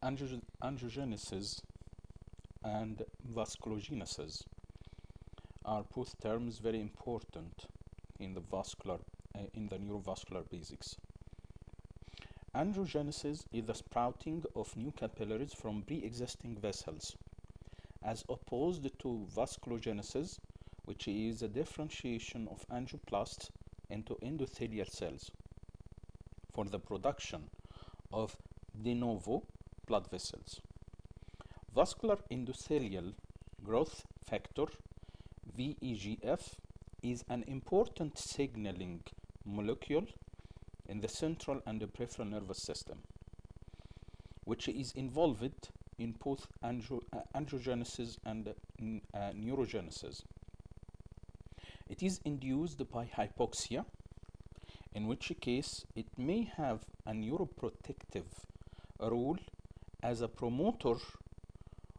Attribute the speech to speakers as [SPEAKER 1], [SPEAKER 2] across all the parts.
[SPEAKER 1] Angio- angiogenesis and vasculogenesis are both terms very important in the vascular uh, in the neurovascular basics. Angiogenesis is the sprouting of new capillaries from pre-existing vessels, as opposed to vasculogenesis, which is a differentiation of angioblasts into endothelial cells for the production of de novo blood vessels. Vascular endothelial growth factor VEGF is an important signaling molecule in the central and the peripheral nervous system, which is involved in both angio- uh, angiogenesis and uh, uh, neurogenesis. It is induced by hypoxia, in which case it may have a neuroprotective role as a promoter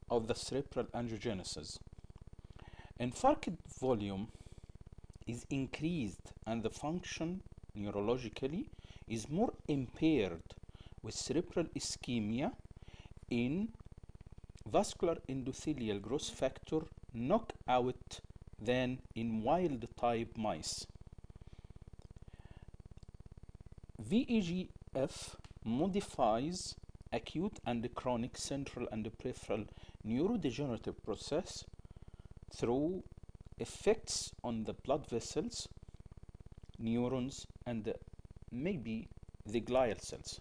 [SPEAKER 1] of the cerebral angiogenesis. Infarct volume is increased and the function neurologically is more impaired with cerebral ischemia in vascular endothelial growth factor knockout than in wild type mice. VEGF modifies acute and chronic central and peripheral neurodegenerative process through effects on the blood vessels, neurons, and maybe the glial cells.